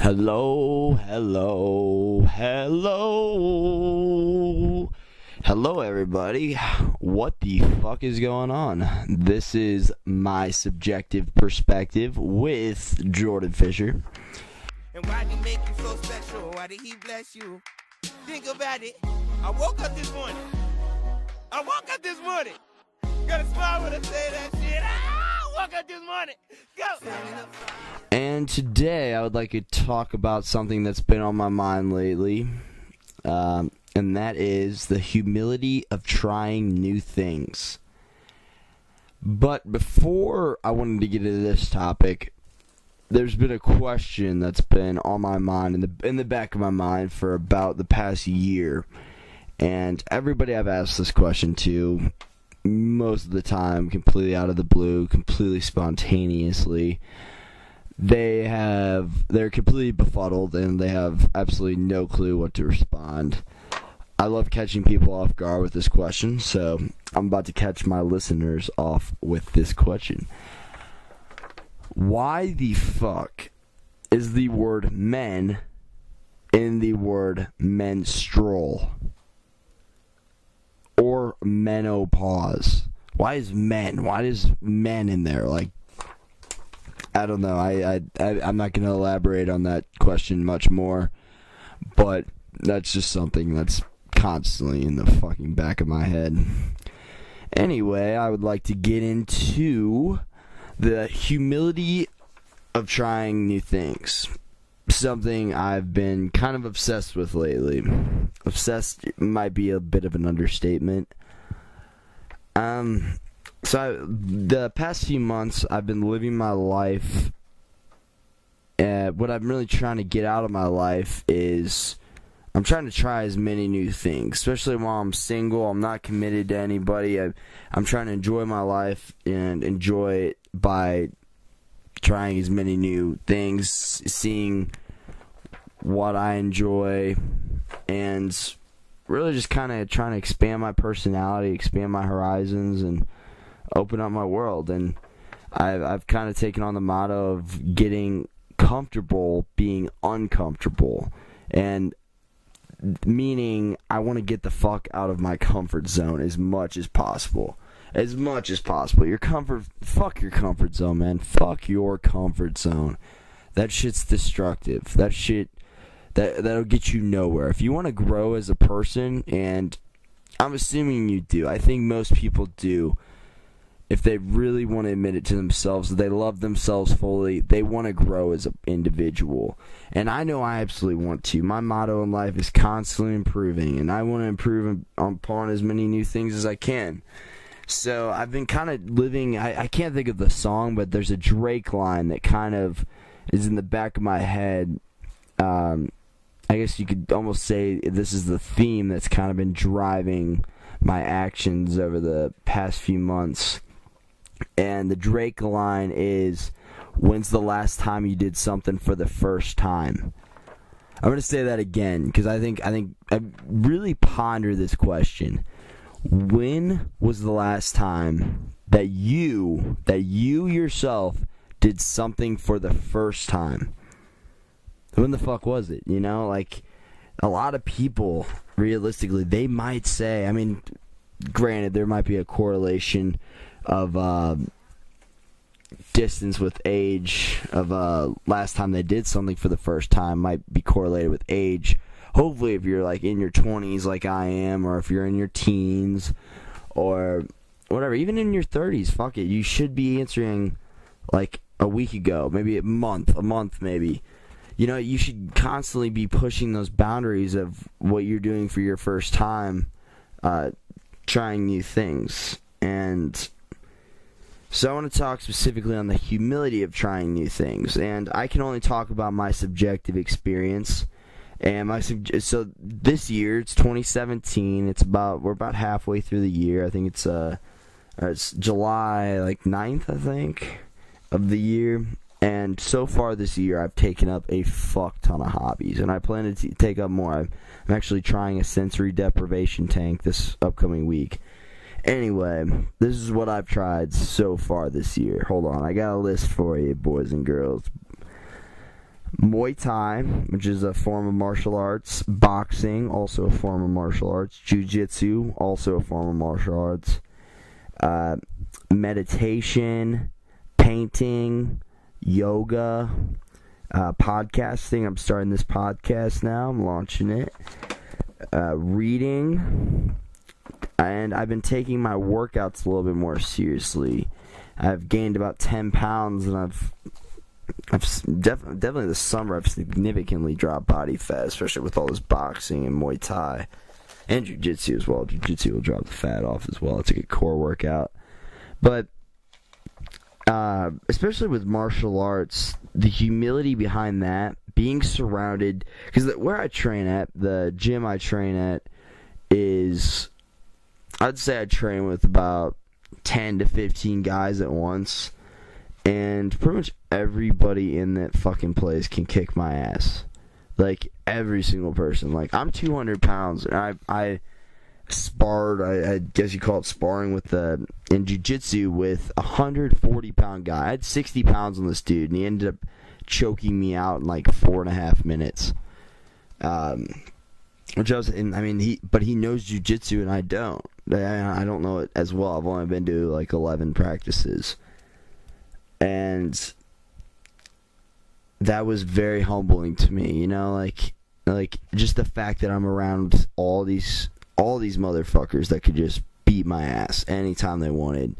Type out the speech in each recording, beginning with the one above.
Hello, hello, hello. Hello, everybody. What the fuck is going on? This is my subjective perspective with Jordan Fisher. And why make you so special? Why did he bless you? Think about it. I woke up this morning. I woke up this morning. Got a smile when I say that shit. Up this. Go. And today I would like to talk about something that's been on my mind lately. Um, and that is the humility of trying new things. But before I wanted to get into this topic, there's been a question that's been on my mind in the in the back of my mind for about the past year. And everybody I've asked this question to most of the time completely out of the blue, completely spontaneously they have they're completely befuddled and they have absolutely no clue what to respond. I love catching people off guard with this question, so I'm about to catch my listeners off with this question. Why the fuck is the word men in the word menstrual or menopause? Why is men? Why is men in there? Like I don't know. I, I, I I'm not going to elaborate on that question much more, but that's just something that's constantly in the fucking back of my head. Anyway, I would like to get into the humility of trying new things. Something I've been kind of obsessed with lately. Obsessed might be a bit of an understatement. Um, so I, the past few months, I've been living my life. Uh, what I'm really trying to get out of my life is I'm trying to try as many new things, especially while I'm single. I'm not committed to anybody. I, I'm trying to enjoy my life and enjoy it by trying as many new things, seeing what I enjoy, and really just kind of trying to expand my personality, expand my horizons, and open up my world. And I've, I've kind of taken on the motto of getting comfortable being uncomfortable. And meaning I want to get the fuck out of my comfort zone as much as possible. As much as possible. Your comfort, fuck your comfort zone, man. Fuck your comfort zone. That shit's destructive. That shit, that that'll get you nowhere. If you want to grow as a person, and I'm assuming you do, I think most people do if they really want to admit it to themselves, they love themselves fully, they want to grow as an individual. And I know I absolutely want to. My motto in life is constantly improving, and I want to improve upon as many new things as I can. So I've been kind of living, I, I can't think of the song, but there's a Drake line that kind of is in the back of my head. Um, I guess you could almost say this is the theme that's kind of been driving my actions over the past few months and the Drake line is, "When's the last time you did something for the first time?" I'm gonna say that again because I think I think I really ponder this question. When was the last time that you that you yourself did something for the first time? When the fuck was it? You know, like a lot of people realistically they might say, I mean, granted there might be a correlation of uh, distance with age of uh, last time they did something for the first time might be correlated with age. Hopefully, if you're like in your 20s, like I am, or if you're in your teens, or whatever, even in your 30s, fuck it, you should be answering like a week ago, maybe a month, a month maybe. You know, you should constantly be pushing those boundaries of what you're doing for your first time, uh, trying new things. And so I want to talk specifically on the humility of trying new things, and I can only talk about my subjective experience. And my so this year it's 2017. It's about we're about halfway through the year. I think it's uh it's July like 9th, I think, of the year. And so far this year, I've taken up a fuck ton of hobbies, and I plan to take up more. I'm actually trying a sensory deprivation tank this upcoming week Anyway, this is what I've tried so far this year. Hold on, I got a list for you, boys and girls. Muay Thai, which is a form of martial arts, boxing, also a form of martial arts, Jiu-Jitsu, also a form of martial arts, uh, meditation, painting, yoga, uh, podcasting. I'm starting this podcast now. I'm launching it. Uh, reading, and I've been taking my workouts a little bit more seriously. I've gained about 10 pounds, and I've I've def- definitely this summer I've significantly dropped body fat, especially with all this boxing and Muay Thai and Jiu Jitsu as well. Jiu Jitsu will drop the fat off as well. It's a good core workout, but uh, especially with martial arts, the humility behind that, being surrounded, because where I train at, the gym I train at, is I'd say I train with about 10 to 15 guys at once and pretty much everybody in that fucking place can kick my ass. Like every single person. Like I'm 200 pounds, and I I sparred. I, I guess you call it sparring with the in jujitsu with a 140 pound guy. I had 60 pounds on this dude, and he ended up choking me out in like four and a half minutes. Um, which I was, and I mean, he, but he knows jujitsu, and I don't. I, I don't know it as well. I've only been to like 11 practices and that was very humbling to me you know like like just the fact that i'm around all these all these motherfuckers that could just beat my ass anytime they wanted.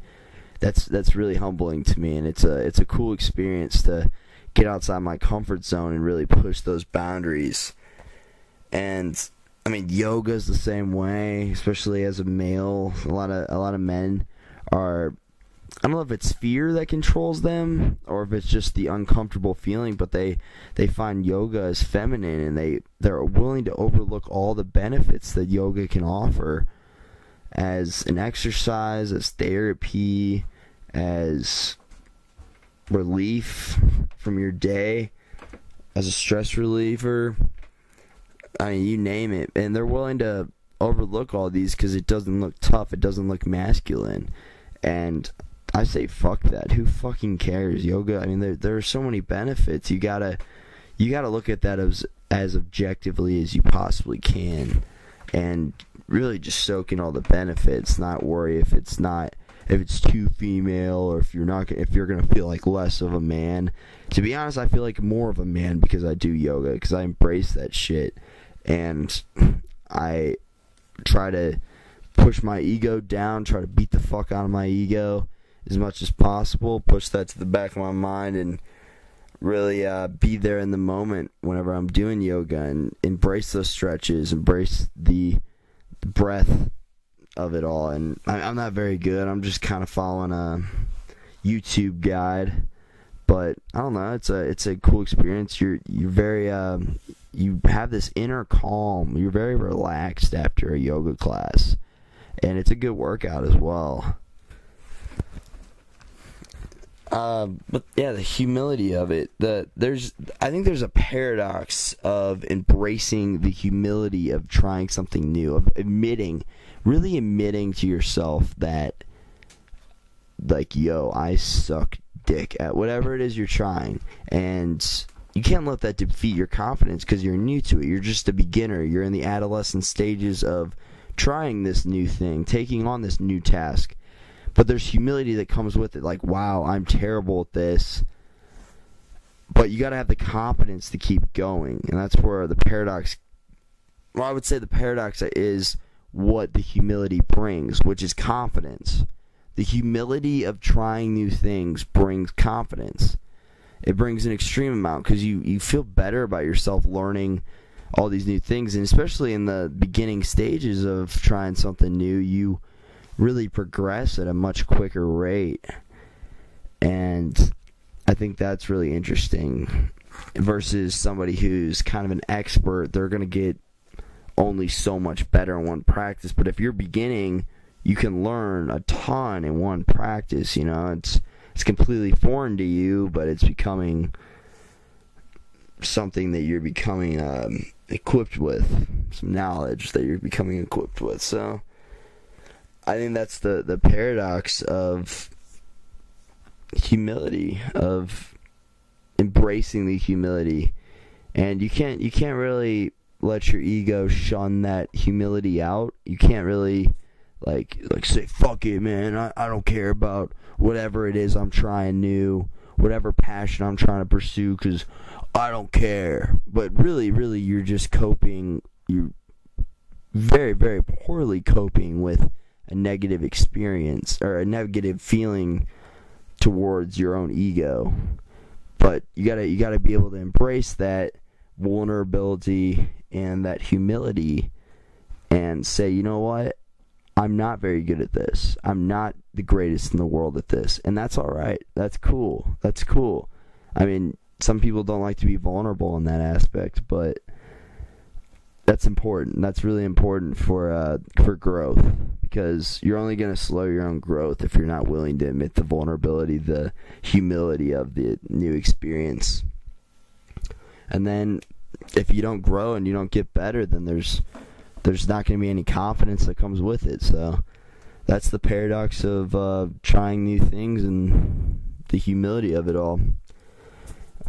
That's that's really humbling to me and it's a it's a cool experience to get outside my comfort zone and really push those boundaries. And i mean yoga is the same way especially as a male. A lot of a lot of men are I don't know if it's fear that controls them or if it's just the uncomfortable feeling, but they they find yoga as feminine and they they're willing to overlook all the benefits that yoga can offer as an exercise, as therapy, as relief from your day, as a stress reliever. I mean, you name it, and they're willing to overlook all these because it doesn't look tough, it doesn't look masculine, and I say fuck that. Who fucking cares? Yoga. I mean, there there are so many benefits. You gotta you gotta look at that as as objectively as you possibly can, and really just soak in all the benefits. Not worry if it's not if it's too female or if you're not if you're gonna feel like less of a man. To be honest, I feel like more of a man because I do yoga because I embrace that shit, and I try to push my ego down, try to beat the fuck out of my ego as much as possible, push that to the back of my mind, and really uh, be there in the moment whenever I'm doing yoga and embrace those stretches, embrace the breath of it all. And I, am not very good. I'm just kind of following a YouTube guide, but I don't know. It's a it's a cool experience. You're you're very uh, you have this inner calm. You're very relaxed after a yoga class, and it's a good workout as well. Uh, but yeah, the humility of it. The there's I think there's a paradox of embracing the humility of trying something new, of admitting, really admitting to yourself that, like, yo, I suck dick at whatever it is you're trying, and you can't let that defeat your confidence because you're new to it. You're just a beginner. You're in the adolescent stages of trying this new thing, taking on this new task but there's humility that comes with it like wow i'm terrible at this. But you got to have the confidence to keep going and that's where the paradox well i would say the paradox is what the humility brings which is confidence. The humility of trying new things brings confidence. It brings an extreme amount because you, you feel better about yourself learning all these new things and especially in the beginning stages of trying something new you really progress at a much quicker rate. And I think that's really interesting versus somebody who's kind of an expert. They're going to get only so much better in one practice. But if you're beginning, you can learn a ton in one practice. You know, it's it's completely foreign to you, but it's becoming something that you're becoming um, equipped with, some knowledge that you're becoming equipped with. So I think that's the the paradox of humility of embracing the humility and you can't you can't really let your ego shun that humility out. You can't really like like say fuck it, man. I I don't care about whatever it is I'm trying new, whatever passion I'm trying to pursue, because I don't care. But really, really, you're just coping. You're very, very poorly coping with a negative experience or a negative feeling towards your own ego. But you gotta you gotta be able to embrace that vulnerability and that humility and say, you know what? I'm not very good at this. I'm not the greatest in the world at this. And that's all right. That's cool. That's cool. I mean, some people don't like to be vulnerable in that aspect, but that's important. That's really important for uh, for growth because you're only going to slow your own growth if you're not willing to admit the vulnerability, the humility of the new experience. And then if you don't grow and you don't get better, then there's there's not going to be any confidence that comes with it. So that's the paradox of uh, trying new things and the humility of it all.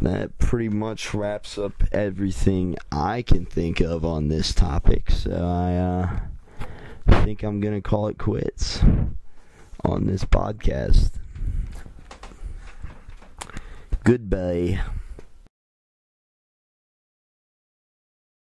That pretty much wraps up everything I can think of on this topic. So I uh, think I'm going to call it quits on this podcast. Goodbye.